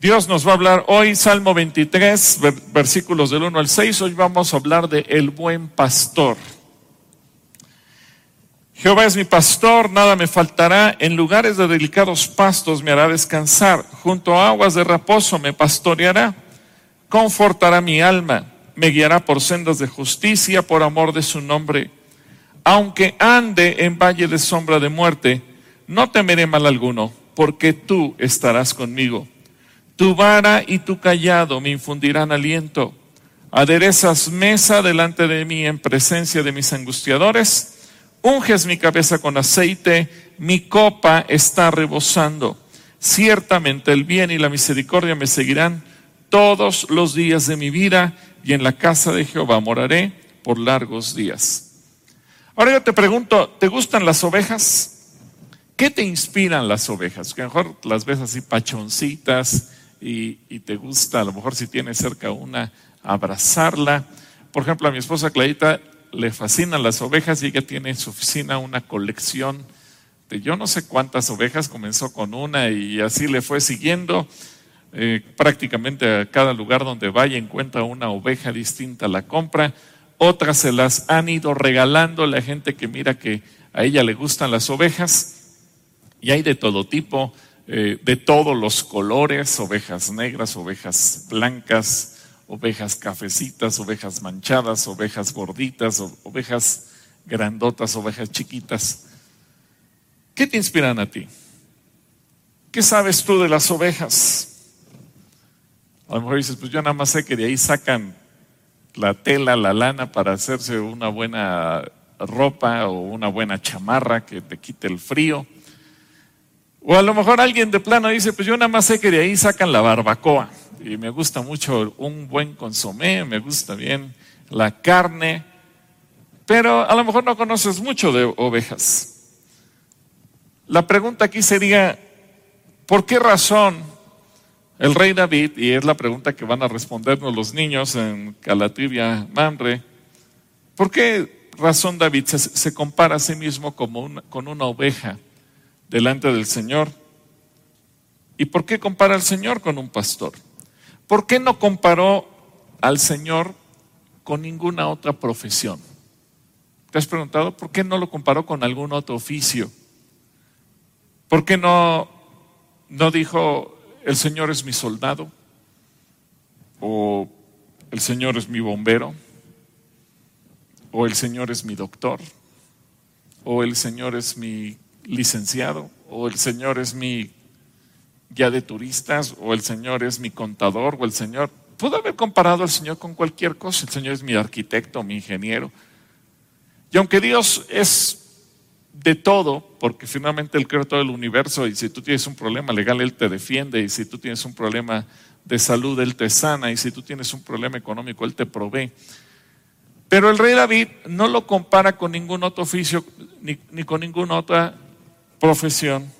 Dios nos va a hablar hoy, Salmo 23, versículos del 1 al 6. Hoy vamos a hablar de el buen pastor. Jehová es mi pastor, nada me faltará. En lugares de delicados pastos me hará descansar. Junto a aguas de reposo me pastoreará. Confortará mi alma. Me guiará por sendas de justicia por amor de su nombre. Aunque ande en valle de sombra de muerte, no temeré mal alguno, porque tú estarás conmigo tu vara y tu callado me infundirán aliento. Aderezas mesa delante de mí en presencia de mis angustiadores. Unges mi cabeza con aceite, mi copa está rebosando. Ciertamente el bien y la misericordia me seguirán todos los días de mi vida y en la casa de Jehová moraré por largos días. Ahora yo te pregunto, ¿te gustan las ovejas? ¿Qué te inspiran las ovejas? Que mejor las ves así pachoncitas, y, te gusta, a lo mejor si tienes cerca una, abrazarla. Por ejemplo, a mi esposa Clarita le fascinan las ovejas y ella tiene en su oficina una colección de yo no sé cuántas ovejas, comenzó con una y así le fue siguiendo. Eh, prácticamente a cada lugar donde vaya encuentra una oveja distinta, la compra. Otras se las han ido regalando la gente que mira que a ella le gustan las ovejas. Y hay de todo tipo. Eh, de todos los colores, ovejas negras, ovejas blancas, ovejas cafecitas, ovejas manchadas, ovejas gorditas, ovejas grandotas, ovejas chiquitas. ¿Qué te inspiran a ti? ¿Qué sabes tú de las ovejas? A lo mejor dices, pues yo nada más sé que de ahí sacan la tela, la lana para hacerse una buena ropa o una buena chamarra que te quite el frío. O a lo mejor alguien de plano dice, pues yo nada más sé que de ahí sacan la barbacoa. Y me gusta mucho un buen consomé, me gusta bien la carne, pero a lo mejor no conoces mucho de ovejas. La pregunta aquí sería, ¿por qué razón el rey David, y es la pregunta que van a respondernos los niños en Calatrivia Mamre, ¿por qué razón David se, compara a sí mismo como con una oveja? Delante del Señor. ¿Y por qué compara al Señor con un pastor? ¿Por qué no comparó al Señor con ninguna otra profesión? ¿Te has preguntado por qué no lo comparó con algún otro oficio? ¿Por qué no, no dijo, el Señor es mi soldado? ¿O el Señor es mi bombero? ¿O el Señor es mi doctor? ¿O el Señor es mi licenciado, o el Señor es mi guía de turistas, o el Señor es mi contador, o el Señor... Puedo haber comparado al Señor con cualquier cosa. El Señor es mi arquitecto, mi ingeniero. Y aunque Dios es de todo, porque finalmente Él creó todo el universo y si tú tienes un problema legal, Él te defiende, y si tú tienes un problema de salud, Él te sana, y si tú tienes un problema económico, Él te provee. Pero el rey David no lo compara con ningún otro oficio ni, ni con ninguna otra profesión,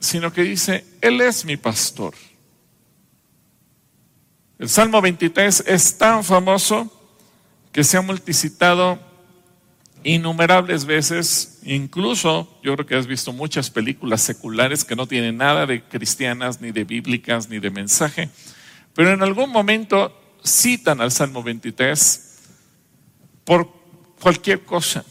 sino que dice, Él es mi pastor. El Salmo 23 es tan famoso que se ha multicitado innumerables veces, incluso yo creo que has visto muchas películas seculares que no tienen nada de cristianas, ni de bíblicas, ni de mensaje, pero en algún momento citan al Salmo 23 por cualquier cosa.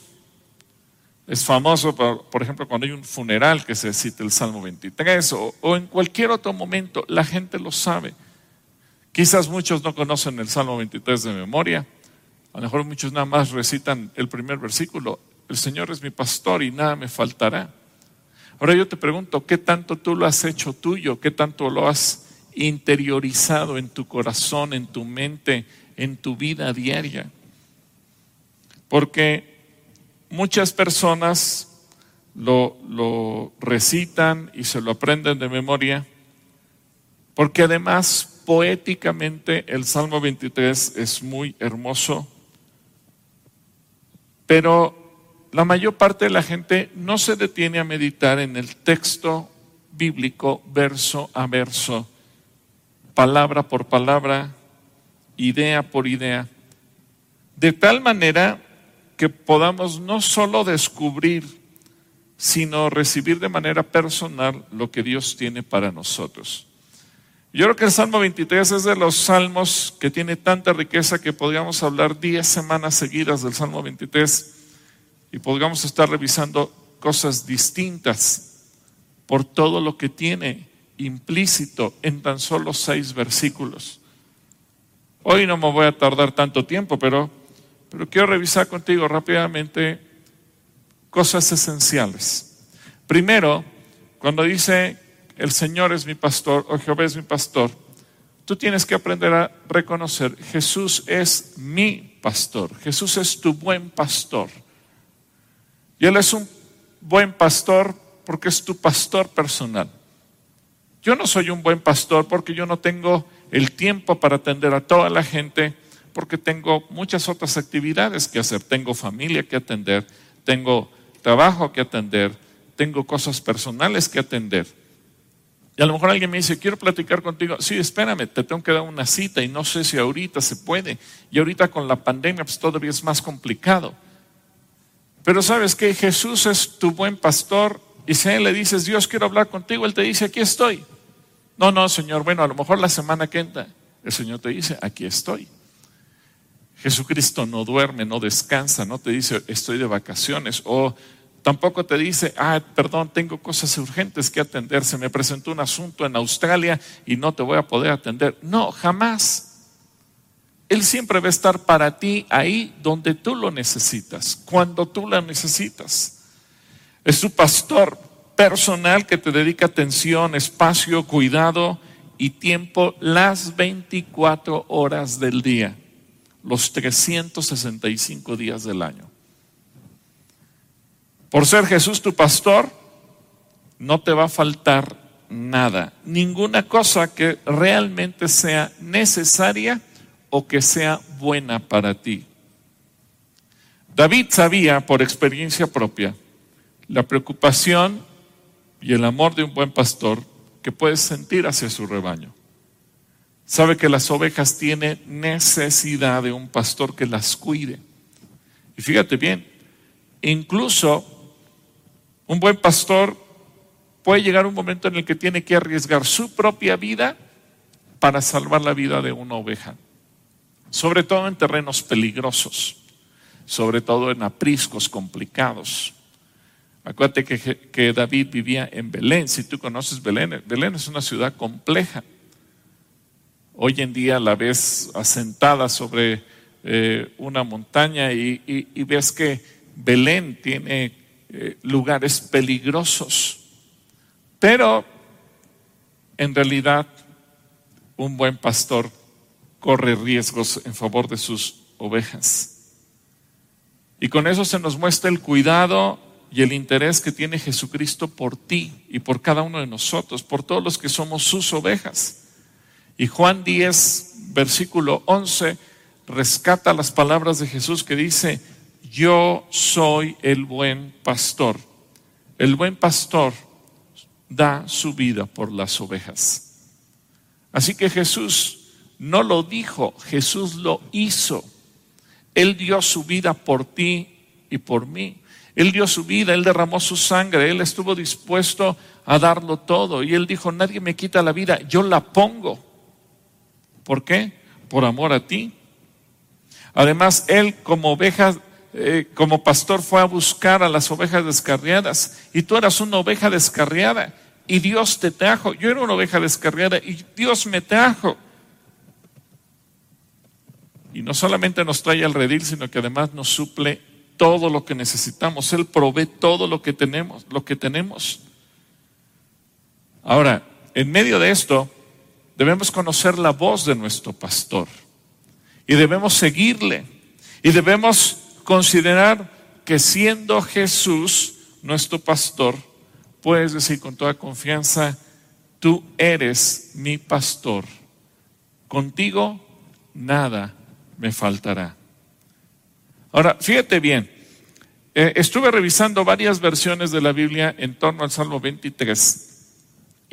Es famoso, por, ejemplo, cuando hay un funeral que se cita el Salmo 23 o, en cualquier otro momento, la gente lo sabe. Quizás muchos no conocen el Salmo 23 de memoria, a lo mejor muchos nada más recitan el primer versículo, el Señor es mi pastor y nada me faltará. Ahora yo te pregunto, ¿qué tanto tú lo has hecho tuyo? ¿Qué tanto lo has interiorizado en tu corazón, en tu mente, en tu vida diaria? Porque muchas personas lo, recitan y se lo aprenden de memoria, porque además poéticamente el Salmo 23 es muy hermoso, pero la mayor parte de la gente no se detiene a meditar en el texto bíblico verso a verso, palabra por palabra, idea por idea, de tal manera que podamos no solo descubrir, sino recibir de manera personal lo que Dios tiene para nosotros. Yo creo que el Salmo 23 es de los salmos que tiene tanta riqueza que podríamos hablar 10 semanas seguidas del Salmo 23 y podríamos estar revisando cosas distintas por todo lo que tiene implícito en tan solo seis versículos. Hoy no me voy a tardar tanto tiempo, pero, pero quiero revisar contigo rápidamente cosas esenciales. Primero, cuando dice el Señor es mi pastor o Jehová es mi pastor, tú tienes que aprender a reconocer, Jesús es mi pastor, Jesús es tu buen pastor. Y Él es un buen pastor porque es tu pastor personal. Yo no soy un buen pastor porque yo no tengo el tiempo para atender a toda la gente, porque tengo muchas otras actividades que hacer. Tengo familia que atender, tengo trabajo que atender, tengo cosas personales que atender. Y a lo mejor alguien me dice, quiero platicar contigo. Sí, espérame, te tengo que dar una cita y no sé si ahorita se puede. Y ahorita con la pandemia pues todavía es más complicado. Pero sabes que Jesús es tu buen pastor y si a él le dices, Dios quiero hablar contigo, él te dice, aquí estoy. No, no, Señor, bueno, a lo mejor la semana que entra, el Señor te dice, aquí estoy. Jesucristo no duerme, no descansa, no te dice, estoy de vacaciones o Tampoco te dice, ah, perdón, tengo cosas urgentes que atender, se me presentó un asunto en Australia y no te voy a poder atender. No, jamás. Él siempre va a estar para ti ahí donde tú lo necesitas, cuando tú lo necesitas. Es tu pastor personal que te dedica atención, espacio, cuidado y tiempo las 24 horas del día, los 365 días del año. Por ser Jesús tu pastor, no te va a faltar nada, ninguna cosa que realmente sea necesaria o que sea buena para ti. David sabía por experiencia propia la preocupación y el amor de un buen pastor que puede sentir hacia su rebaño. Sabe que las ovejas tienen necesidad de un pastor que las cuide. Y fíjate bien, incluso un buen pastor puede llegar un momento en el que tiene que arriesgar su propia vida para salvar la vida de una oveja, sobre todo en terrenos peligrosos, sobre todo en apriscos complicados. Acuérdate que, que, David vivía en Belén. Si tú conoces Belén, Belén es una ciudad compleja. Hoy en día la ves asentada sobre eh, una montaña y, ves que Belén tiene eh, lugares peligrosos. Pero en realidad un buen pastor corre riesgos en favor de sus ovejas. Y con eso se nos muestra el cuidado y el interés que tiene Jesucristo por ti y por cada uno de nosotros, por todos los que somos sus ovejas. Y Juan 10, versículo 11, rescata las palabras de Jesús que dice, yo soy el buen pastor. El buen pastor da su vida por las ovejas. Así que Jesús no lo dijo, Jesús lo hizo. Él dio su vida por ti y por mí. Él dio su vida, Él derramó su sangre, Él estuvo dispuesto a darlo todo. Y Él dijo, nadie me quita la vida, yo la pongo. ¿Por qué? Por amor a ti. Además, Él como oveja eh, como pastor fue a buscar a las ovejas descarriadas y tú eras una oveja descarriada y Dios te trajo. Yo era una oveja descarriada y Dios me trajo. Y no solamente nos trae al redil, sino que además nos suple todo lo que necesitamos. Él provee todo lo que tenemos, lo que tenemos. Ahora, en medio de esto, debemos conocer la voz de nuestro pastor y debemos seguirle y debemos considerar que siendo Jesús nuestro pastor, puedes decir con toda confianza, tú eres mi pastor. Contigo nada me faltará. Ahora, fíjate bien, eh, estuve revisando varias versiones de la Biblia en torno al Salmo 23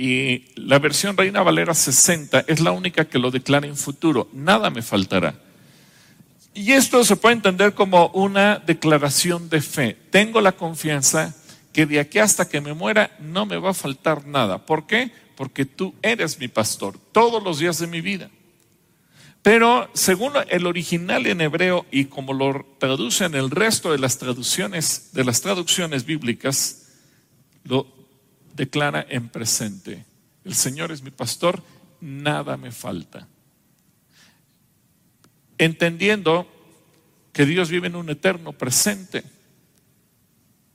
y la versión Reina Valera 60 es la única que lo declara en futuro, nada me faltará. Y esto se puede entender como una declaración de fe. Tengo la confianza que de aquí hasta que me muera no me va a faltar nada. ¿Por qué? Porque tú eres mi pastor todos los días de mi vida. Pero según el original en hebreo y como lo traducen el resto de las traducciones, de las traducciones bíblicas, lo declara en presente. El Señor es mi pastor, nada me falta. Entendiendo que Dios vive en un eterno presente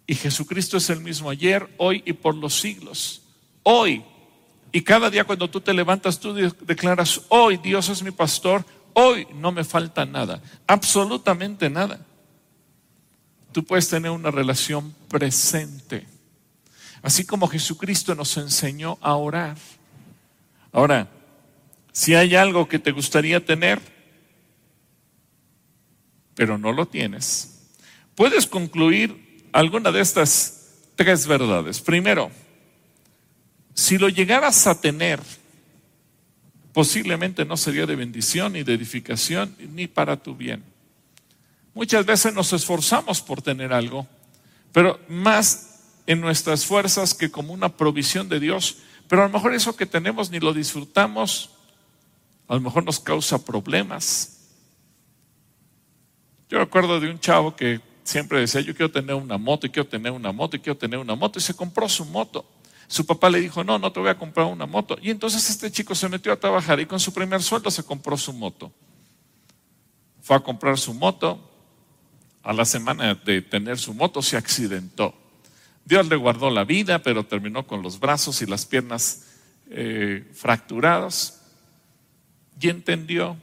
y Jesucristo es el mismo ayer, hoy y por los siglos. Hoy y cada día cuando tú te levantas, tú declaras, hoy Dios es mi pastor, hoy no me falta nada, absolutamente nada. Tú puedes tener una relación presente, así como Jesucristo nos enseñó a orar. Ahora, si hay algo que te gustaría tener, pero no lo tienes, puedes concluir alguna de estas tres verdades. Primero, si lo llegaras a tener, posiblemente no sería de bendición ni de edificación ni para tu bien. Muchas veces nos esforzamos por tener algo, pero más en nuestras fuerzas que como una provisión de Dios. Pero a lo mejor eso que tenemos ni lo disfrutamos, a lo mejor nos causa problemas. Yo recuerdo de un chavo que siempre decía, yo quiero tener una moto y quiero tener una moto y quiero tener una moto y se compró su moto. Su papá le dijo, no, no te voy a comprar una moto. Y entonces este chico se metió a trabajar y con su primer sueldo se compró su moto. Fue a comprar su moto. A la semana de tener su moto se accidentó. Dios le guardó la vida, pero terminó con los brazos y las piernas eh, fracturados. Y entendió,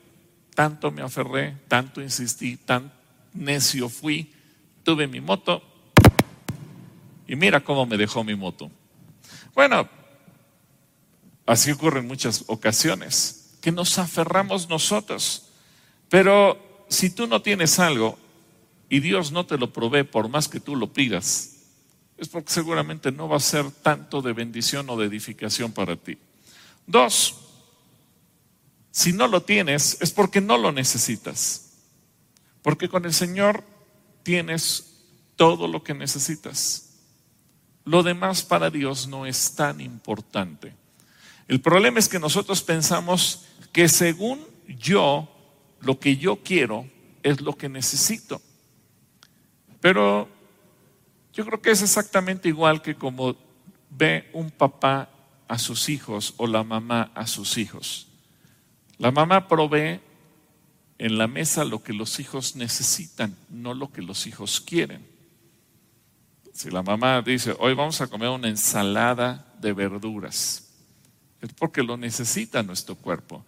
tanto me aferré, tanto insistí, tan necio fui, tuve mi moto y mira cómo me dejó mi moto. Bueno, así ocurre en muchas ocasiones, que nos aferramos nosotros. Pero si tú no tienes algo y Dios no te lo provee por más que tú lo pidas, es porque seguramente no va a ser tanto de bendición o de edificación para ti. Dos, si no lo tienes es porque no lo necesitas. Porque con el Señor tienes todo lo que necesitas. Lo demás para Dios no es tan importante. El problema es que nosotros pensamos que según yo, lo que yo quiero es lo que necesito. Pero yo creo que es exactamente igual que como ve un papá a sus hijos o la mamá a sus hijos. La mamá provee en la mesa lo que los hijos necesitan, no lo que los hijos quieren. Si la mamá dice, hoy vamos a comer una ensalada de verduras, es porque lo necesita nuestro cuerpo.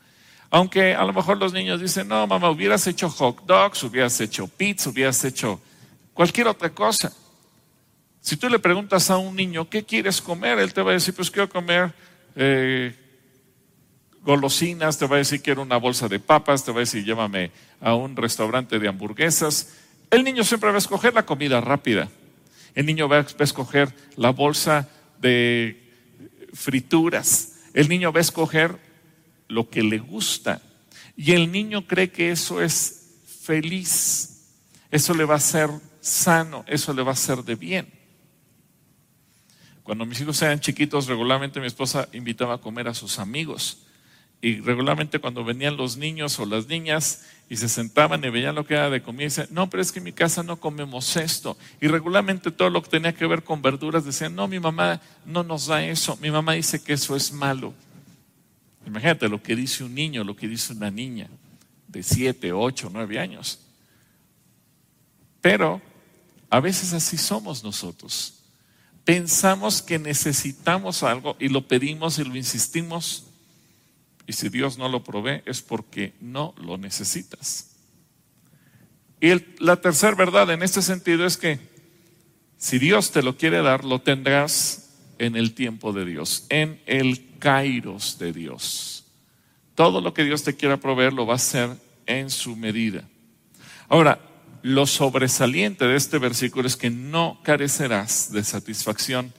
Aunque a lo mejor los niños dicen, no, mamá, hubieras hecho hot dogs, hubieras hecho pizza, hubieras hecho cualquier otra cosa. Si tú le preguntas a un niño, ¿qué quieres comer? Él te va a decir, pues quiero comer eh, golosinas, te va a decir, quiero una bolsa de papas, te va a decir, llévame a un restaurante de hamburguesas. El niño siempre va a escoger la comida rápida. El niño va a escoger la bolsa de frituras. El niño va a escoger lo que le gusta. Y el niño cree que eso es feliz. Eso le va a ser sano. Eso le va a ser de bien. Cuando mis hijos eran chiquitos, regularmente mi esposa invitaba a comer a sus amigos. Y regularmente cuando venían los niños o las niñas, y se sentaban y veían lo que era de comida decían, no, pero es que en mi casa no comemos esto. Y regularmente todo lo que tenía que ver con verduras decían, no, mi mamá no nos da eso, mi mamá dice que eso es malo. Imagínate lo que dice un niño, lo que dice una niña de siete, ocho, nueve años. Pero a veces así somos nosotros. Pensamos que necesitamos algo y lo pedimos y lo insistimos y si Dios no lo provee es porque no lo necesitas. Y la tercera verdad en este sentido es que si Dios te lo quiere dar, lo tendrás en el tiempo de Dios, en el kairos de Dios. Todo lo que Dios te quiera proveer lo va a hacer en su medida. Ahora, lo sobresaliente de este versículo es que no carecerás de satisfacción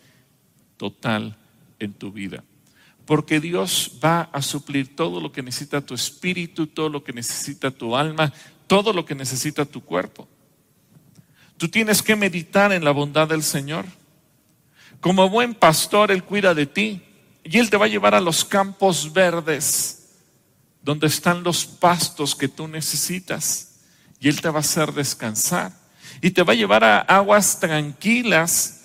total en tu vida porque Dios va a suplir todo lo que necesita tu espíritu, todo lo que necesita tu alma, todo lo que necesita tu cuerpo. Tú tienes que meditar en la bondad del Señor. Como buen pastor, Él cuida de ti y Él te va a llevar a los campos verdes, donde están los pastos que tú necesitas. Y Él te va a hacer descansar. Y te va a llevar a aguas tranquilas,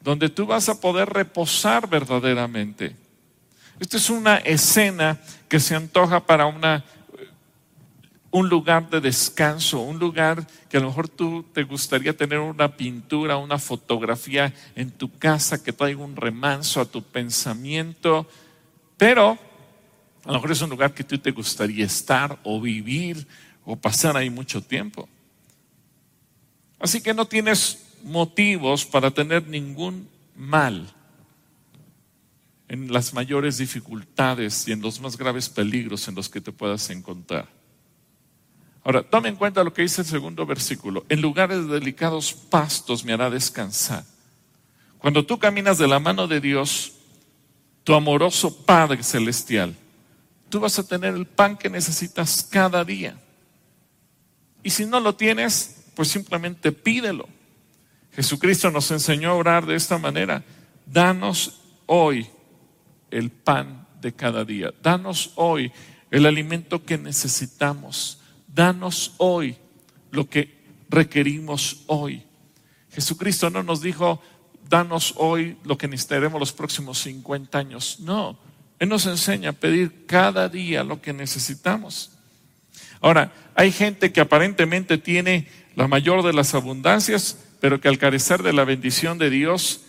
donde tú vas a poder reposar verdaderamente. Esta es una escena que se antoja para una un lugar de descanso, un lugar que a lo mejor tú te gustaría tener una pintura, una fotografía en tu casa que traiga un remanso a tu pensamiento, pero a lo mejor es un lugar que tú te gustaría estar o vivir o pasar ahí mucho tiempo. Así que no tienes motivos para tener ningún mal en las mayores dificultades y en los más graves peligros en los que te puedas encontrar. Ahora, tome en cuenta lo que dice el segundo versículo. En lugares de delicados pastos me hará descansar. Cuando tú caminas de la mano de Dios, tu amoroso Padre Celestial, tú vas a tener el pan que necesitas cada día. Y si no lo tienes, pues simplemente pídelo. Jesucristo nos enseñó a orar de esta manera. Danos hoy el pan de cada día. Danos hoy el alimento que necesitamos danos hoy lo que requerimos hoy. Jesucristo no nos dijo, danos hoy lo que necesitaremos los próximos 50 años. No, Él nos enseña a pedir cada día lo que necesitamos. Ahora, hay gente que aparentemente tiene la mayor de las abundancias, pero que al carecer de la bendición de Dios,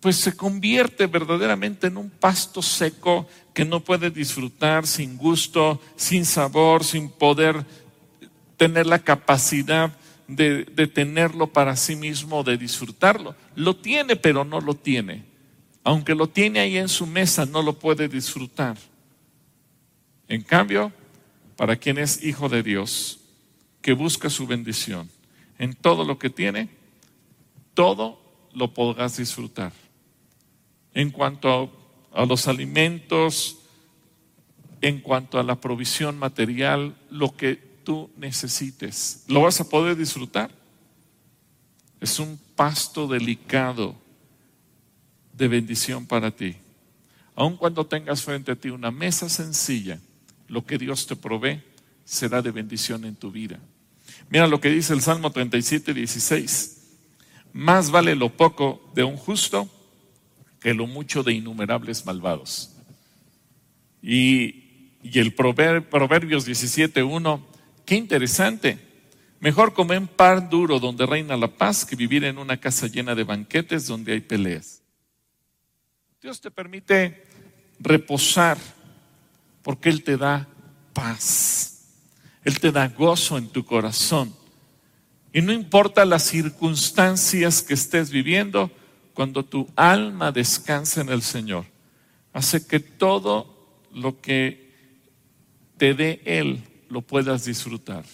pues se convierte verdaderamente en un pasto seco que no puede disfrutar sin gusto, sin sabor, sin poder tener la capacidad de, tenerlo para sí mismo, de disfrutarlo. Lo tiene, pero no lo tiene. Aunque lo tiene ahí en su mesa, no lo puede disfrutar. En cambio, para quien es hijo de Dios, que busca su bendición en todo lo que tiene, todo lo podrás disfrutar en cuanto a, los alimentos, en cuanto a la provisión material, lo que tú necesites. Lo vas a poder disfrutar. Es un pasto delicado de bendición para ti. Aun cuando tengas frente a ti una mesa sencilla, lo que Dios te provee será de bendición en tu vida. Mira lo que dice el Salmo 37, 16. Más vale lo poco de un justo que lo mucho de innumerables malvados. Y, y el Proverbios 17.1, qué interesante. Mejor comer pan duro donde reina la paz que vivir en una casa llena de banquetes donde hay peleas. Dios te permite reposar porque Él te da paz. Él te da gozo en tu corazón. Y no importa las circunstancias que estés viviendo, cuando tu alma descansa en el Señor, hace que todo lo que te dé Él lo puedas disfrutar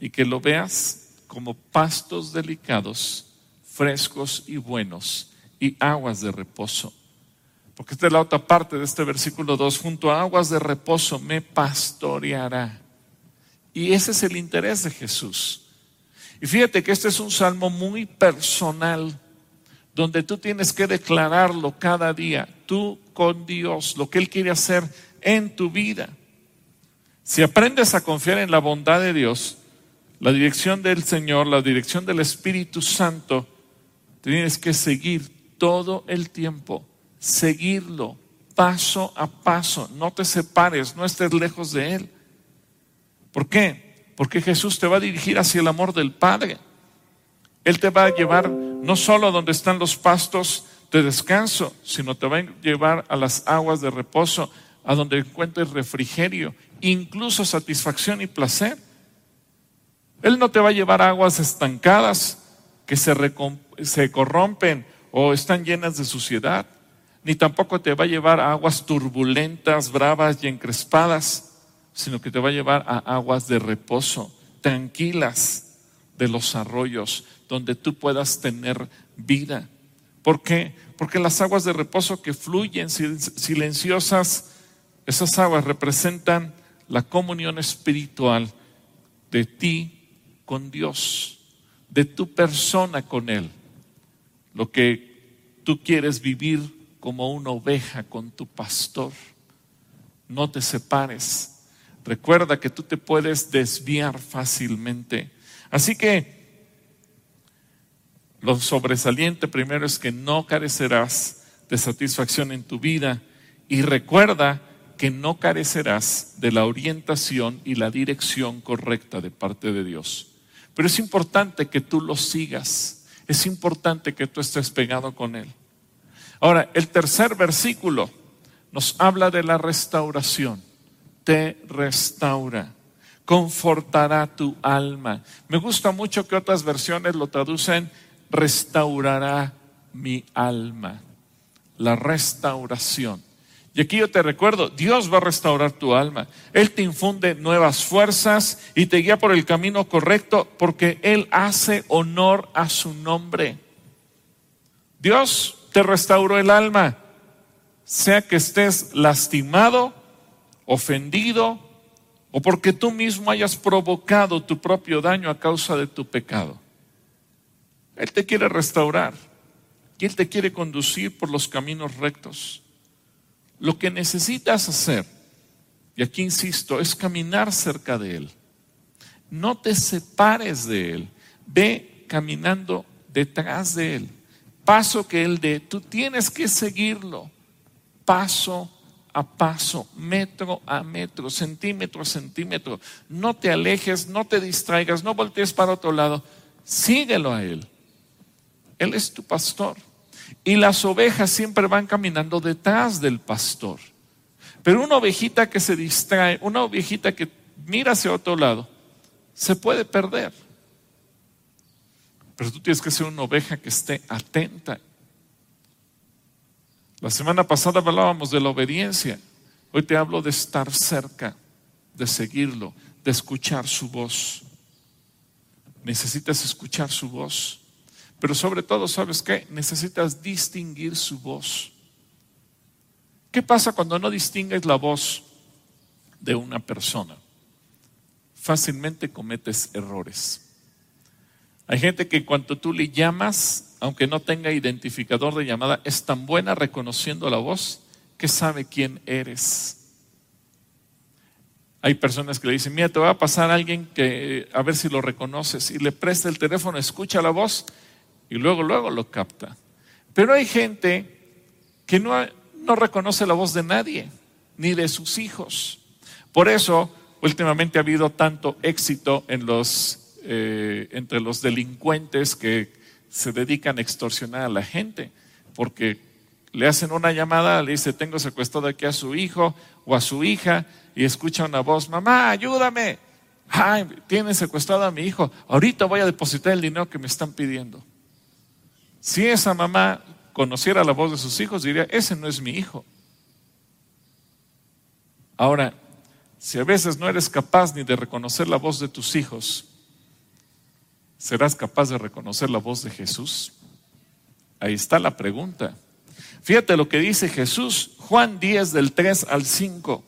y que lo veas como pastos delicados, frescos y buenos y aguas de reposo. Porque esta es la otra parte de este versículo 2, junto a aguas de reposo me pastoreará. Y ese es el interés de Jesús. Y fíjate que este es un salmo muy personal donde tú tienes que declararlo cada día, tú con Dios, lo que Él quiere hacer en tu vida. Si aprendes a confiar en la bondad de Dios, la dirección del Señor, la dirección del Espíritu Santo, tienes que seguir todo el tiempo, seguirlo paso a paso, no te separes, no estés lejos de Él. ¿Por qué? Porque Jesús te va a dirigir hacia el amor del Padre. Él te va a llevar no solo donde están los pastos de descanso, sino te va a llevar a las aguas de reposo, a donde encuentres refrigerio, incluso satisfacción y placer. Él no te va a llevar a aguas estancadas que se, se corrompen o están llenas de suciedad, ni tampoco te va a llevar a aguas turbulentas, bravas y encrespadas, sino que te va a llevar a aguas de reposo, tranquilas de los arroyos, donde tú puedas tener vida. ¿Por qué? Porque las aguas de reposo que fluyen silenciosas, esas aguas representan la comunión espiritual de ti con Dios, de tu persona con Él. lo que tú quieres vivir como una oveja con tu pastor. No te separes. Recuerda que tú te puedes desviar fácilmente. Así que lo sobresaliente primero es que no carecerás de satisfacción en tu vida y recuerda que no carecerás de la orientación y la dirección correcta de parte de Dios. Pero es importante que tú lo sigas, es importante que tú estés pegado con Él. Ahora, el tercer versículo nos habla de la restauración. Te restaura, confortará tu alma. Me gusta mucho que otras versiones lo traducen restaurará mi alma. La restauración. Y aquí yo te recuerdo, Dios va a restaurar tu alma. Él te infunde nuevas fuerzas y te guía por el camino correcto porque Él hace honor a su nombre. Dios te restauró el alma, sea que estés lastimado, ofendido o porque tú mismo hayas provocado tu propio daño a causa de tu pecado. Él te quiere restaurar y Él te quiere conducir por los caminos rectos. Lo que necesitas hacer, y aquí insisto, es caminar cerca de Él. No te separes de Él. Ve caminando detrás de Él. Paso que Él dé, tú tienes que seguirlo. Paso a paso, metro a metro, centímetro a centímetro. No te alejes, no te distraigas, no voltees para otro lado. Síguelo a Él. Él es tu pastor. Y las ovejas siempre van caminando detrás del pastor. Pero una ovejita que se distrae, una ovejita que mira hacia otro lado, se puede perder. Pero tú tienes que ser una oveja que esté atenta. La semana pasada hablábamos de la obediencia. Hoy te hablo de estar cerca, de seguirlo, de escuchar su voz. Necesitas escuchar su voz. Pero sobre todo, ¿sabes qué? Necesitas distinguir su voz. ¿Qué pasa cuando no distingues la voz de una persona? Fácilmente cometes errores. Hay gente que cuando tú le llamas, aunque no tenga identificador de llamada, es tan buena reconociendo la voz que sabe quién eres. Hay personas que le dicen, mira, te va a pasar alguien que a ver si lo reconoces y le presta el teléfono, escucha la voz y luego, luego lo capta. Pero hay gente que no, no reconoce la voz de nadie, ni de sus hijos. Por eso, últimamente ha habido tanto éxito en los, eh, entre los delincuentes que se dedican a extorsionar a la gente, porque le hacen una llamada, le dice, tengo secuestrado aquí a su hijo o a su hija, y escucha una voz, mamá, ayúdame. Ay, tienen secuestrado a mi hijo, ahorita voy a depositar el dinero que me están pidiendo. Si esa mamá conociera la voz de sus hijos, diría, ese no es mi hijo. Ahora, si a veces no eres capaz ni de reconocer la voz de tus hijos, ¿serás capaz de reconocer la voz de Jesús? Ahí está la pregunta. Fíjate lo que dice Jesús, Juan 10 del 3 al 5.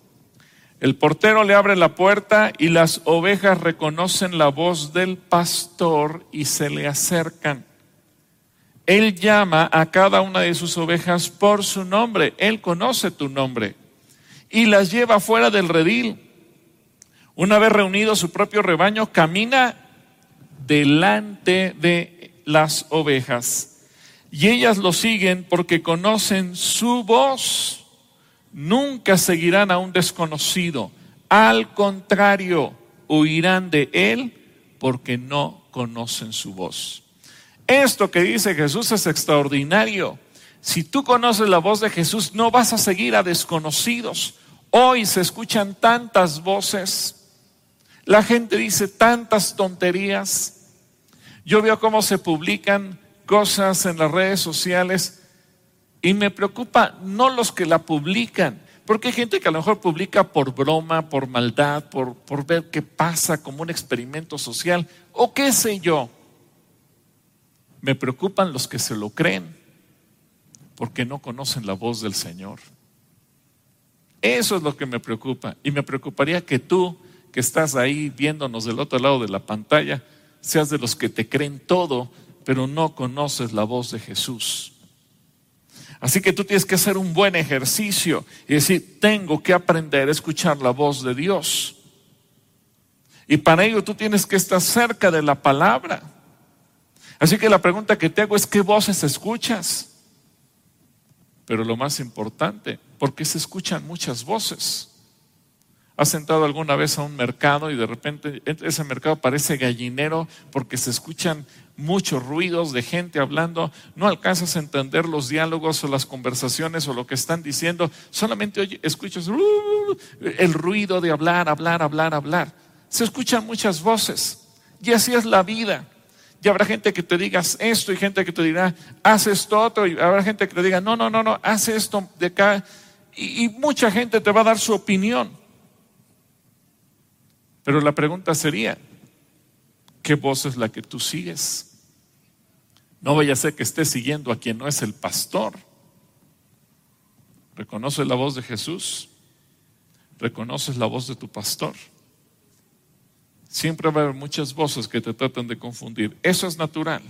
El portero le abre la puerta y las ovejas reconocen la voz del pastor y se le acercan. Él llama a cada una de sus ovejas por su nombre. Él conoce tu nombre y las lleva fuera del redil. Una vez reunido su propio rebaño, camina delante de las ovejas. Y ellas lo siguen porque conocen su voz. Nunca seguirán a un desconocido. Al contrario, huirán de él porque no conocen su voz. Esto que dice Jesús es extraordinario. Si tú conoces la voz de Jesús, no vas a seguir a desconocidos. Hoy se escuchan tantas voces. La gente dice tantas tonterías. Yo veo cómo se publican cosas en las redes sociales y me preocupa no los que la publican, porque hay gente que a lo mejor publica por broma, por maldad, por, por ver qué pasa como un experimento social o qué sé yo. Me preocupan los que se lo creen porque no conocen la voz del Señor. Eso es lo que me preocupa. Y me preocuparía que tú, que estás ahí viéndonos del otro lado de la pantalla, seas de los que te creen todo pero no conoces la voz de Jesús. Así que tú tienes que hacer un buen ejercicio y decir, tengo que aprender a escuchar la voz de Dios. Y para ello tú tienes que estar cerca de la palabra. Así que la pregunta que te hago es, ¿qué voces escuchas? Pero lo más importante, ¿por qué se escuchan muchas voces? ¿Has sentado alguna vez a un mercado y de repente ese mercado parece gallinero porque se escuchan muchos ruidos de gente hablando? No alcanzas a entender los diálogos o las conversaciones o lo que están diciendo, solamente escuchas el ruido de hablar, hablar, hablar, hablar. Se escuchan muchas voces y así es la vida. Y habrá gente que te diga esto y gente que te dirá, haz esto otro. Y habrá gente que te diga, no, no, no, no, haz esto de acá. Y, y mucha gente te va a dar su opinión. Pero la pregunta sería, ¿qué voz es la que tú sigues? No vaya a ser que estés siguiendo a quien no es el pastor. ¿Reconoces la voz de Jesús? ¿Reconoces la voz de tu pastor? Siempre va a haber muchas voces que te tratan de confundir. Eso es natural.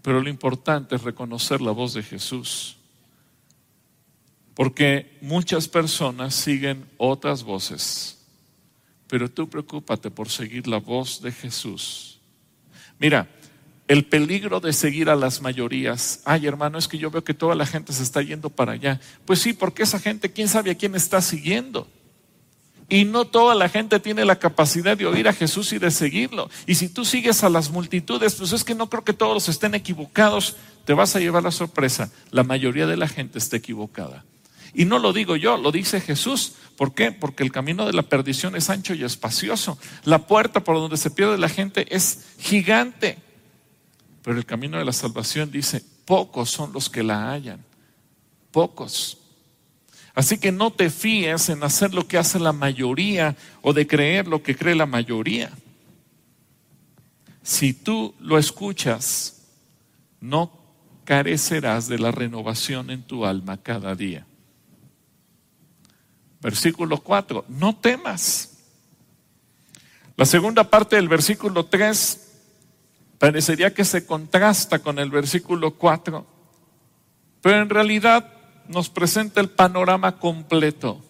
Pero lo importante es reconocer la voz de Jesús. Porque muchas personas siguen otras voces. Pero tú preocúpate por seguir la voz de Jesús. Mira, el peligro de seguir a las mayorías. Ay, hermano, es que yo veo que toda la gente se está yendo para allá. Pues sí, porque esa gente, quién sabe a quién está siguiendo. Y no toda la gente tiene la capacidad de oír a Jesús y de seguirlo. Y si tú sigues a las multitudes, pues es que no creo que todos estén equivocados, te vas a llevar la sorpresa. La mayoría de la gente está equivocada. Y no lo digo yo, lo dice Jesús. ¿Por qué? Porque el camino de la perdición es ancho y espacioso. La puerta por donde se pierde la gente es gigante. Pero el camino de la salvación dice, pocos son los que la hallan. Pocos. Así que no te fíes en hacer lo que hace la mayoría o de creer lo que cree la mayoría. Si tú lo escuchas, no carecerás de la renovación en tu alma cada día. Versículo 4, no temas. La segunda parte del versículo 3 parecería que se contrasta con el versículo 4, pero en realidad nos presenta el panorama completo,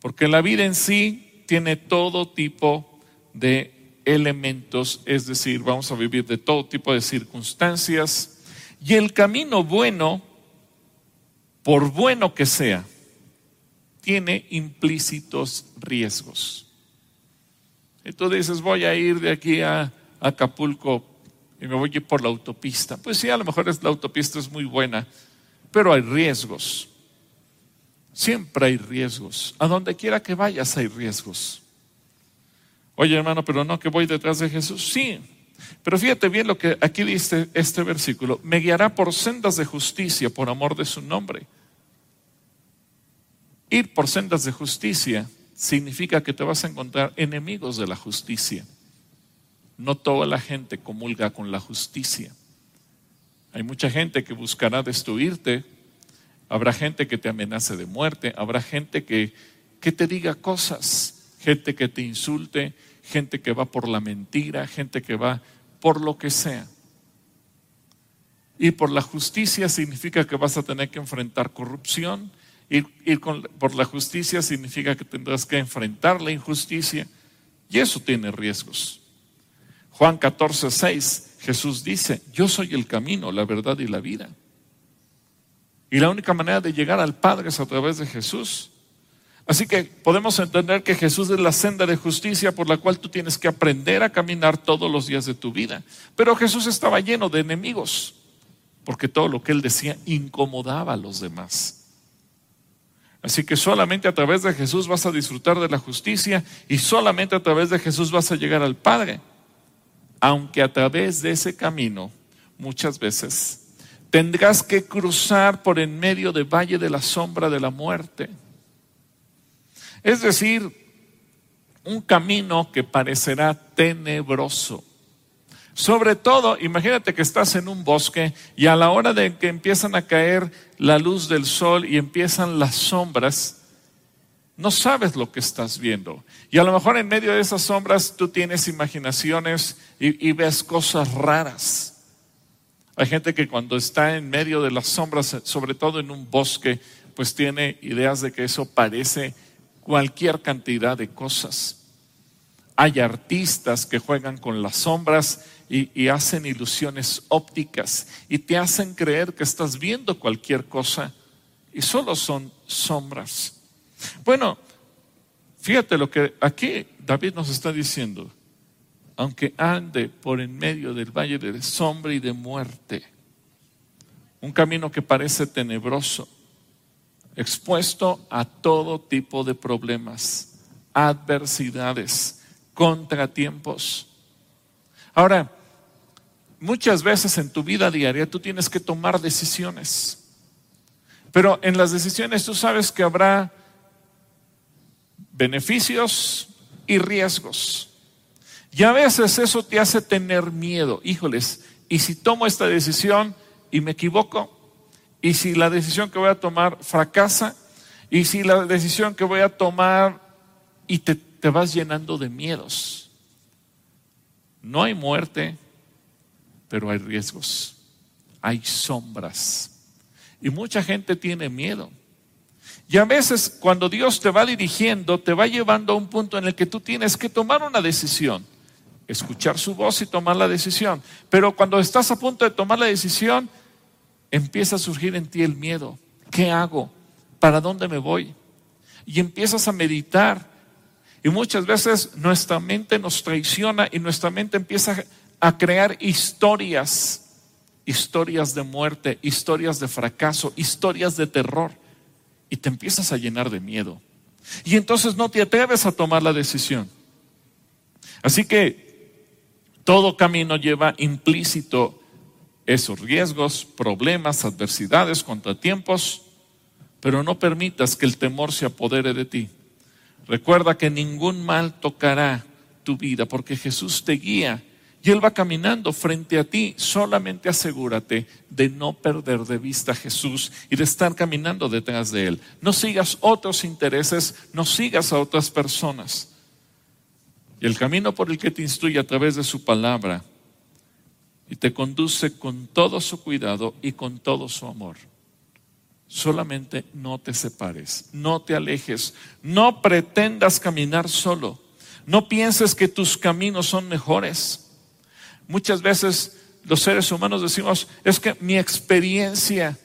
porque la vida en sí tiene todo tipo de elementos, es decir, vamos a vivir de todo tipo de circunstancias, y el camino bueno, por bueno que sea, tiene implícitos riesgos. Tú dices, voy a ir de aquí a Acapulco y me voy a ir por la autopista. Pues sí, a lo mejor la autopista es muy buena, pero hay riesgos. Siempre hay riesgos. A donde quiera que vayas hay riesgos. Oye hermano, pero no que voy detrás de Jesús. Sí, pero fíjate bien lo que aquí dice este versículo. Me guiará por sendas de justicia por amor de su nombre. Ir por sendas de justicia significa que te vas a encontrar enemigos de la justicia. No toda la gente comulga con la justicia. Hay mucha gente que buscará destruirte, habrá gente que te amenace de muerte, habrá gente que, que te diga cosas, gente que te insulte, gente que va por la mentira, gente que va por lo que sea. Y por la justicia significa que vas a tener que enfrentar corrupción. Ir, por la justicia significa que tendrás que enfrentar la injusticia. Y eso tiene riesgos. Juan 14, 6 Jesús dice, yo soy el camino, la verdad y la vida. Y la única manera de llegar al Padre es a través de Jesús. Así que podemos entender que Jesús es la senda de justicia por la cual tú tienes que aprender a caminar todos los días de tu vida. Pero Jesús estaba lleno de enemigos, porque todo lo que él decía incomodaba a los demás. Así que solamente a través de Jesús vas a disfrutar de la justicia y solamente a través de Jesús vas a llegar al Padre aunque a través de ese camino muchas veces tendrás que cruzar por en medio del valle de la sombra de la muerte. Es decir, un camino que parecerá tenebroso. Sobre todo, imagínate que estás en un bosque y a la hora de que empiezan a caer la luz del sol y empiezan las sombras, no sabes lo que estás viendo. Y a lo mejor en medio de esas sombras tú tienes imaginaciones y, ves cosas raras. Hay gente que cuando está en medio de las sombras, sobre todo en un bosque, pues tiene ideas de que eso parece cualquier cantidad de cosas. Hay artistas que juegan con las sombras y, hacen ilusiones ópticas y te hacen creer que estás viendo cualquier cosa y solo son sombras. Bueno, fíjate lo que aquí David nos está diciendo. Aunque ande por en medio del valle de sombra y de muerte, un camino que parece tenebroso, expuesto a todo tipo de problemas, adversidades, contratiempos. Ahora, muchas veces en tu vida diaria tú tienes que tomar decisiones. Pero en las decisiones tú sabes que habrá beneficios y riesgos. Y a veces eso te hace tener miedo. Híjoles, ¿y si tomo esta decisión y me equivoco? ¿Y si la decisión que voy a tomar fracasa? ¿Y si la decisión que voy a tomar y te, te vas llenando de miedos? No hay muerte, pero hay riesgos, hay sombras. Y mucha gente tiene miedo. Y a veces cuando Dios te va dirigiendo, te va llevando a un punto en el que tú tienes que tomar una decisión, escuchar su voz y tomar la decisión. Pero cuando estás a punto de tomar la decisión, empieza a surgir en ti el miedo. ¿Qué hago? ¿Para dónde me voy? Y empiezas a meditar. Y muchas veces nuestra mente nos traiciona y nuestra mente empieza a crear historias, historias de muerte, historias de fracaso, historias de terror. Y te empiezas a llenar de miedo. Y entonces no te atreves a tomar la decisión. Así que todo camino lleva implícito esos riesgos, problemas, adversidades, contratiempos, pero no permitas que el temor se apodere de ti. Recuerda que ningún mal tocará tu vida porque Jesús te guía y Él va caminando frente a ti. Solamente asegúrate de no perder de vista a Jesús y de estar caminando detrás de Él. No sigas otros intereses, no sigas a otras personas. Y el camino por el que te instruye a través de su palabra y te conduce con todo su cuidado y con todo su amor. Solamente no te separes, no te alejes, no pretendas caminar solo, no pienses que tus caminos son mejores. Muchas veces los seres humanos decimos, es que mi experiencia,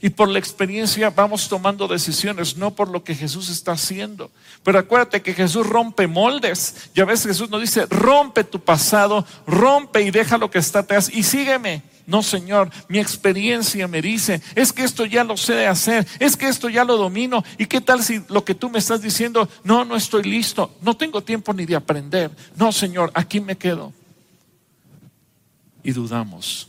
y por la experiencia vamos tomando decisiones, no por lo que Jesús está haciendo. Pero acuérdate que Jesús rompe moldes. Y a veces Jesús nos dice, rompe tu pasado, rompe y deja lo que está atrás y sígueme. No, Señor, mi experiencia me dice, es que esto ya lo sé hacer, es que esto ya lo domino. ¿Y qué tal si lo que tú me estás diciendo, no, no estoy listo, no tengo tiempo ni de aprender? No, Señor, aquí me quedo y dudamos.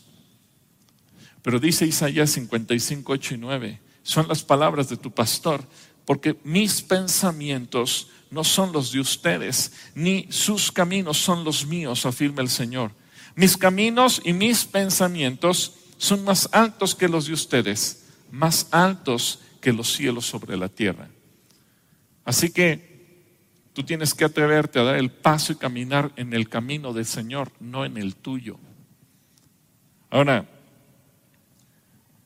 Pero dice Isaías 55, 8 y 9, son las palabras de tu pastor, porque mis pensamientos no son los de ustedes, ni sus caminos son los míos, afirma el Señor. Mis caminos y mis pensamientos son más altos que los de ustedes, más altos que los cielos sobre la tierra. Así que tú tienes que atreverte a dar el paso y caminar en el camino del Señor, no en el tuyo. Ahora,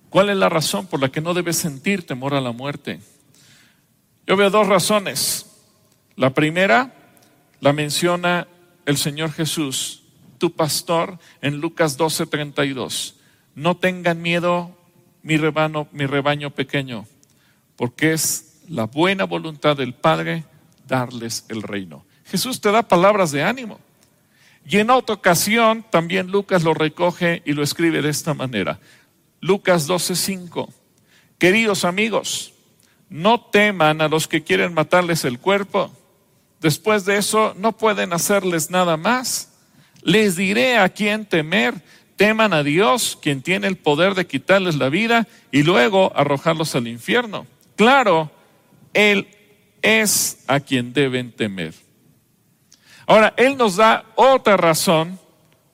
¿cuál es la razón por la que no debes sentir temor a la muerte? Yo veo dos razones. La primera la menciona el Señor Jesús, tu pastor, en Lucas 12:32. No tengan miedo, mi rebaño, mi rebaño pequeño, porque es la buena voluntad del Padre darles el reino. Jesús te da palabras de ánimo. Y en otra ocasión también Lucas lo recoge y lo escribe de esta manera. Lucas 12:5. Queridos amigos, no teman a los que quieren matarles el cuerpo. Después de eso no pueden hacerles nada más. Les diré a quién temer. Teman a Dios, quien tiene el poder de quitarles la vida y luego arrojarlos al infierno. Claro, Él es a quien deben temer. Ahora, Él nos da otra razón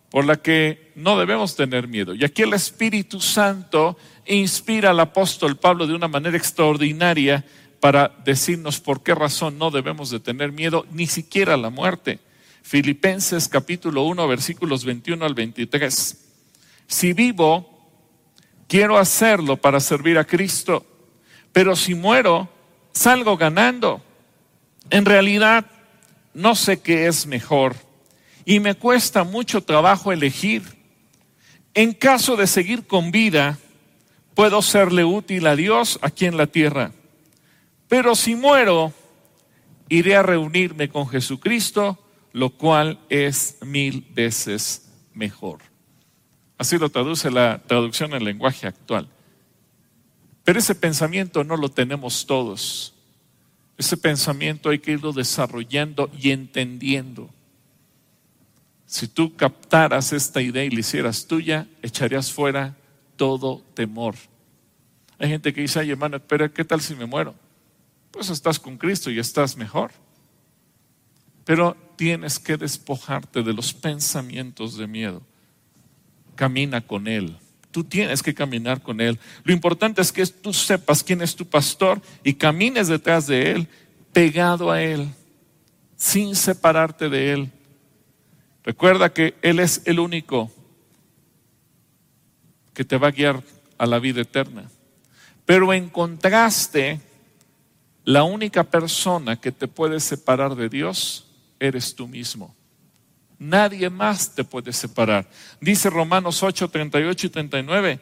por la que no debemos tener miedo. Y aquí el Espíritu Santo inspira al apóstol Pablo de una manera extraordinaria para decirnos por qué razón no debemos de tener miedo, ni siquiera a la muerte. Filipenses capítulo 1 versículos 21 al 23. Si vivo, quiero hacerlo para servir a Cristo, pero si muero, salgo ganando. En realidad, no sé qué es mejor y me cuesta mucho trabajo elegir. En caso de seguir con vida, puedo serle útil a Dios aquí en la tierra. Pero si muero, iré a reunirme con Jesucristo, lo cual es mil veces mejor. Así lo traduce la traducción en lenguaje actual. Pero ese pensamiento no lo tenemos todos. Ese pensamiento hay que irlo desarrollando y entendiendo. Si tú captaras esta idea y la hicieras tuya, echarías fuera todo temor. Hay gente que dice, ay hermano, espera, ¿qué tal si me muero? Pues estás con Cristo y estás mejor. Pero tienes que despojarte de los pensamientos de miedo. Camina con Él. Tú tienes que caminar con Él. Lo importante es que tú sepas quién es tu pastor y camines detrás de Él, pegado a Él, sin separarte de Él. Recuerda que Él es el único que te va a guiar a la vida eterna. Pero en contraste, la única persona que te puede separar de Dios eres tú mismo. Nadie más te puede separar. Dice Romanos 8, 38 y 39.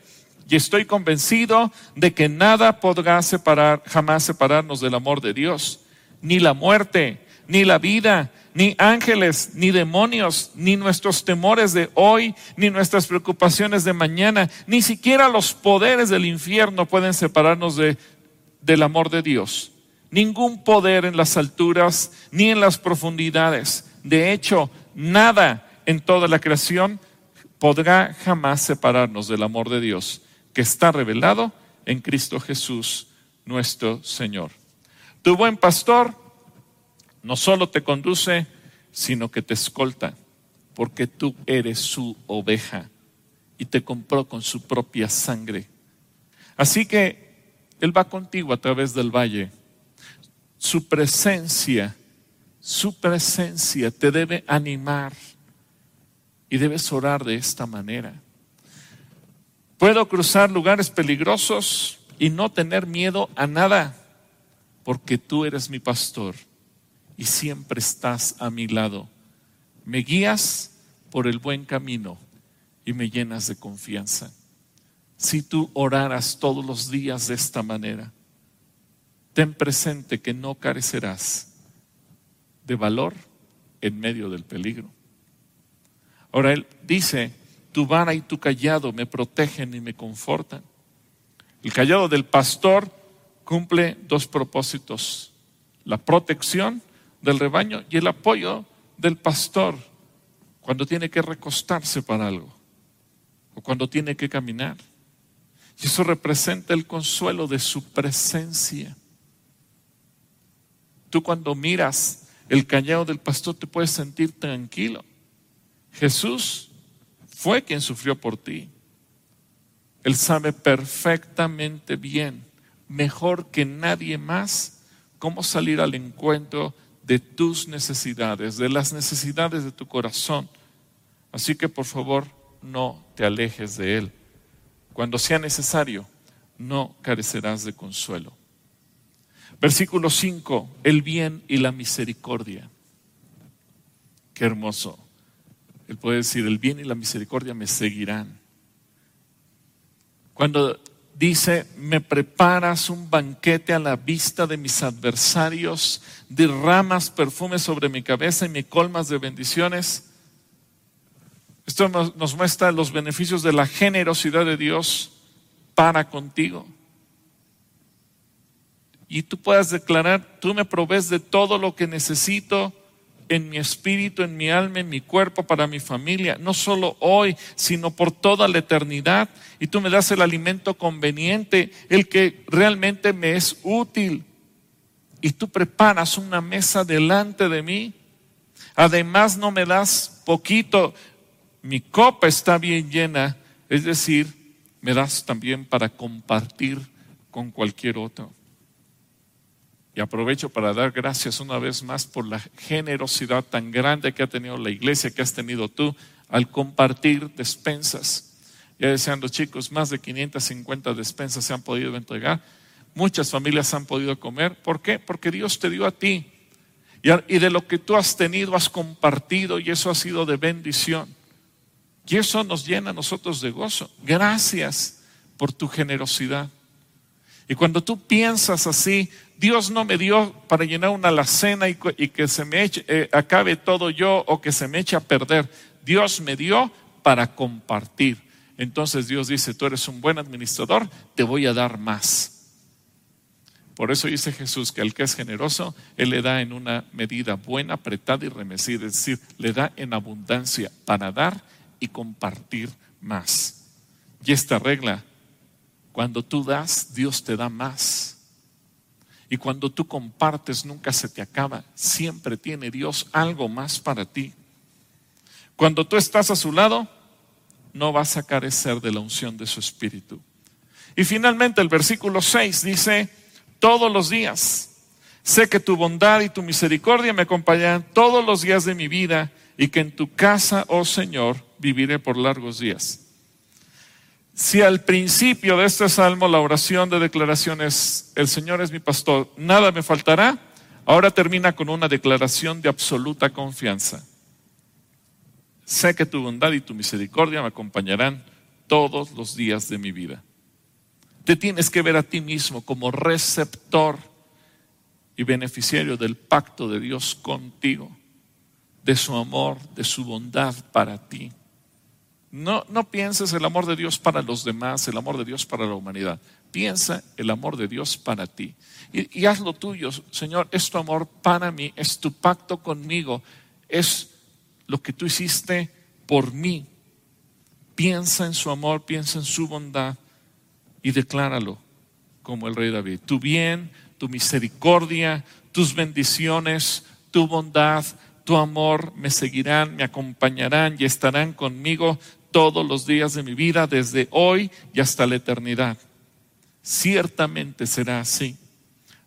Y estoy convencido de que nada podrá separar, jamás separarnos del amor de Dios. Ni la muerte, ni la vida, ni ángeles, ni demonios, ni nuestros temores de hoy, ni nuestras preocupaciones de mañana, ni siquiera los poderes del infierno pueden separarnos de, del amor de Dios. Ningún poder en las alturas ni en las profundidades. De hecho, nada en toda la creación podrá jamás separarnos del amor de Dios que está revelado en Cristo Jesús, nuestro Señor. Tu buen pastor no solo te conduce, sino que te escolta, porque tú eres su oveja y te compró con su propia sangre. Así que Él va contigo a través del valle. Su presencia su presencia te debe animar y debes orar de esta manera. Puedo cruzar lugares peligrosos y no tener miedo a nada, porque tú eres mi pastor y siempre estás a mi lado. Me guías por el buen camino y me llenas de confianza. Si tú oraras todos los días de esta manera, ten presente que no carecerás de valor en medio del peligro. Ahora él dice, tu vara y tu callado me protegen y me confortan. El callado del pastor cumple dos propósitos, la protección del rebaño y el apoyo del pastor cuando tiene que recostarse para algo o cuando tiene que caminar. Y eso representa el consuelo de su presencia. Tú cuando miras el cañado del pastor te puedes sentir tranquilo. Jesús fue quien sufrió por ti. Él sabe perfectamente bien, mejor que nadie más, cómo salir al encuentro de tus necesidades, de las necesidades de tu corazón. Así que por favor, no te alejes de Él. Cuando sea necesario, no carecerás de consuelo. Versículo 5, el bien y la misericordia. Qué hermoso. Él puede decir, el bien y la misericordia me seguirán. Cuando dice, me preparas un banquete a la vista de mis adversarios, derramas perfume sobre mi cabeza y me colmas de bendiciones. Esto nos, nos muestra los beneficios de la generosidad de Dios para contigo y tú puedas declarar, tú me provees de todo lo que necesito en mi espíritu, en mi alma, en mi cuerpo, para mi familia, no solo hoy, sino por toda la eternidad. Y tú me das el alimento conveniente, el que realmente me es útil. Y tú preparas una mesa delante de mí. Además no me das poquito, mi copa está bien llena, es decir, me das también para compartir con cualquier otro. Y aprovecho para dar gracias una vez más por la generosidad tan grande que ha tenido la iglesia, que has tenido tú al compartir despensas. Ya decían chicos, más de 550 despensas se han podido entregar. Muchas familias han podido comer. ¿Por qué? Porque Dios te dio a ti. Y de lo que tú has tenido has compartido y eso ha sido de bendición. Y eso nos llena a nosotros de gozo. Gracias por tu generosidad. Y cuando tú piensas así, Dios no me dio para llenar una alacena y, que se me eche, eh, acabe todo yo o que se me eche a perder. Dios me dio para compartir. Entonces Dios dice, tú eres un buen administrador, te voy a dar más. Por eso dice Jesús que al que es generoso, Él le da en una medida buena, apretada y remecida, es decir, le da en abundancia para dar y compartir más. Y esta regla, cuando tú das, Dios te da más. Y cuando tú compartes, nunca se te acaba. Siempre tiene Dios algo más para ti. Cuando tú estás a su lado, no vas a carecer de la unción de su espíritu. Y finalmente el versículo 6 dice, todos los días, sé que tu bondad y tu misericordia me acompañan todos los días de mi vida y que en tu casa, oh Señor, viviré por largos días. Si al principio de este salmo la oración de declaración es, el Señor es mi pastor, nada me faltará, ahora termina con una declaración de absoluta confianza. Sé que tu bondad y tu misericordia me acompañarán todos los días de mi vida. Te tienes que ver a ti mismo como receptor y beneficiario del pacto de Dios contigo, de su amor, de su bondad para ti. No, no pienses el amor de Dios para los demás, el amor de Dios para la humanidad. Piensa el amor de Dios para ti. Y, y haz lo tuyo, Señor, es tu amor para mí, es tu pacto conmigo, es lo que tú hiciste por mí. Piensa en su amor, piensa en su bondad y decláralo como el rey David. Tu bien, tu misericordia, tus bendiciones, tu bondad, tu amor me seguirán, me acompañarán y estarán conmigo todos los días de mi vida, desde hoy y hasta la eternidad. Ciertamente será así.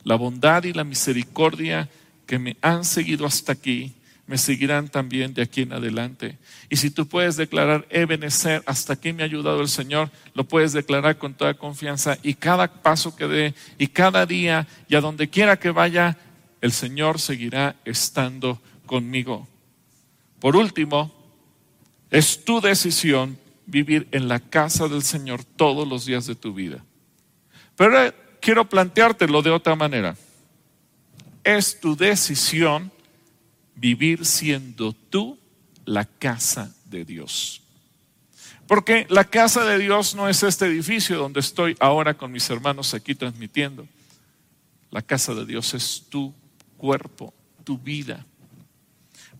La bondad y la misericordia que me han seguido hasta aquí me seguirán también de aquí en adelante. Y si tú puedes declarar, Ebenezer, hasta aquí me ha ayudado el Señor, lo puedes declarar con toda confianza. Y cada paso que dé, y cada día, y a donde quiera que vaya, el Señor seguirá estando conmigo. Por último, es tu decisión vivir en la casa del Señor todos los días de tu vida. Pero quiero planteártelo de otra manera. Es tu decisión vivir siendo tú la casa de Dios. Porque la casa de Dios no es este edificio donde estoy ahora con mis hermanos aquí transmitiendo. La casa de Dios es tu cuerpo, tu vida.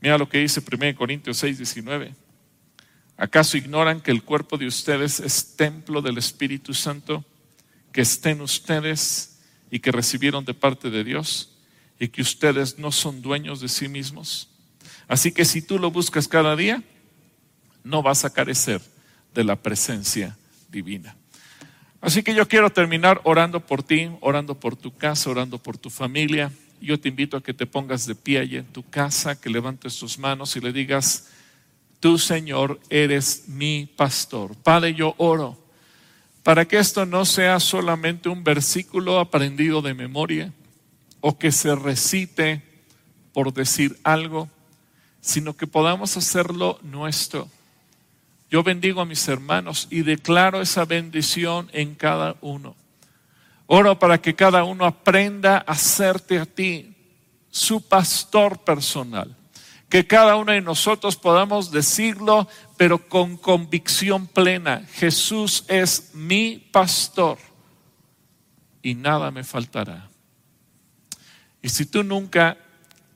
Mira lo que dice 1 Corintios 6, 19. ¿Acaso ignoran que el cuerpo de ustedes es templo del Espíritu Santo, que estén ustedes y que recibieron de parte de Dios? y que ustedes no son dueños de sí mismos. Así que si tú lo buscas cada día, no vas a carecer de la presencia divina. Así que yo quiero terminar orando por ti, orando por tu casa, orando por tu familia. Yo te invito a que te pongas de pie allí en tu casa, que levantes tus manos y le digas, tú Señor eres mi pastor. Padre, yo oro para que esto no sea solamente un versículo aprendido de memoria, o que se recite por decir algo, sino que podamos hacerlo nuestro. Yo bendigo a mis hermanos y declaro esa bendición en cada uno. Oro para que cada uno aprenda a hacerte a ti su pastor personal. Que cada uno de nosotros podamos decirlo, pero con convicción plena. Jesús es mi pastor y nada me faltará. Y si tú nunca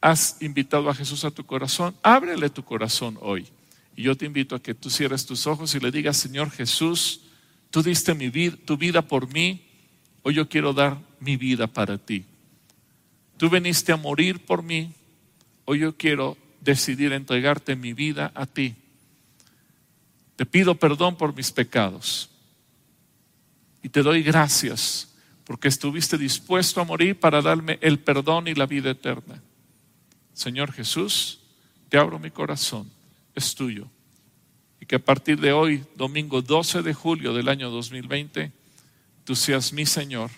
has invitado a Jesús a tu corazón, ábrele tu corazón hoy. Y yo te invito a que tú cierres tus ojos y le digas, Señor Jesús, tú diste mi tu vida por mí, hoy yo quiero dar mi vida para ti. Tú viniste a morir por mí, hoy yo quiero decidir entregarte mi vida a ti. Te pido perdón por mis pecados y te doy gracias porque estuviste dispuesto a morir para darme el perdón y la vida eterna. Señor Jesús, te abro mi corazón, es tuyo. y que a partir de hoy, domingo 12 de julio del año 2020, tú seas mi Señor,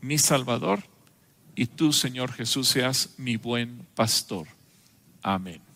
mi Salvador y tú, Señor Jesús, seas mi buen pastor. Amén.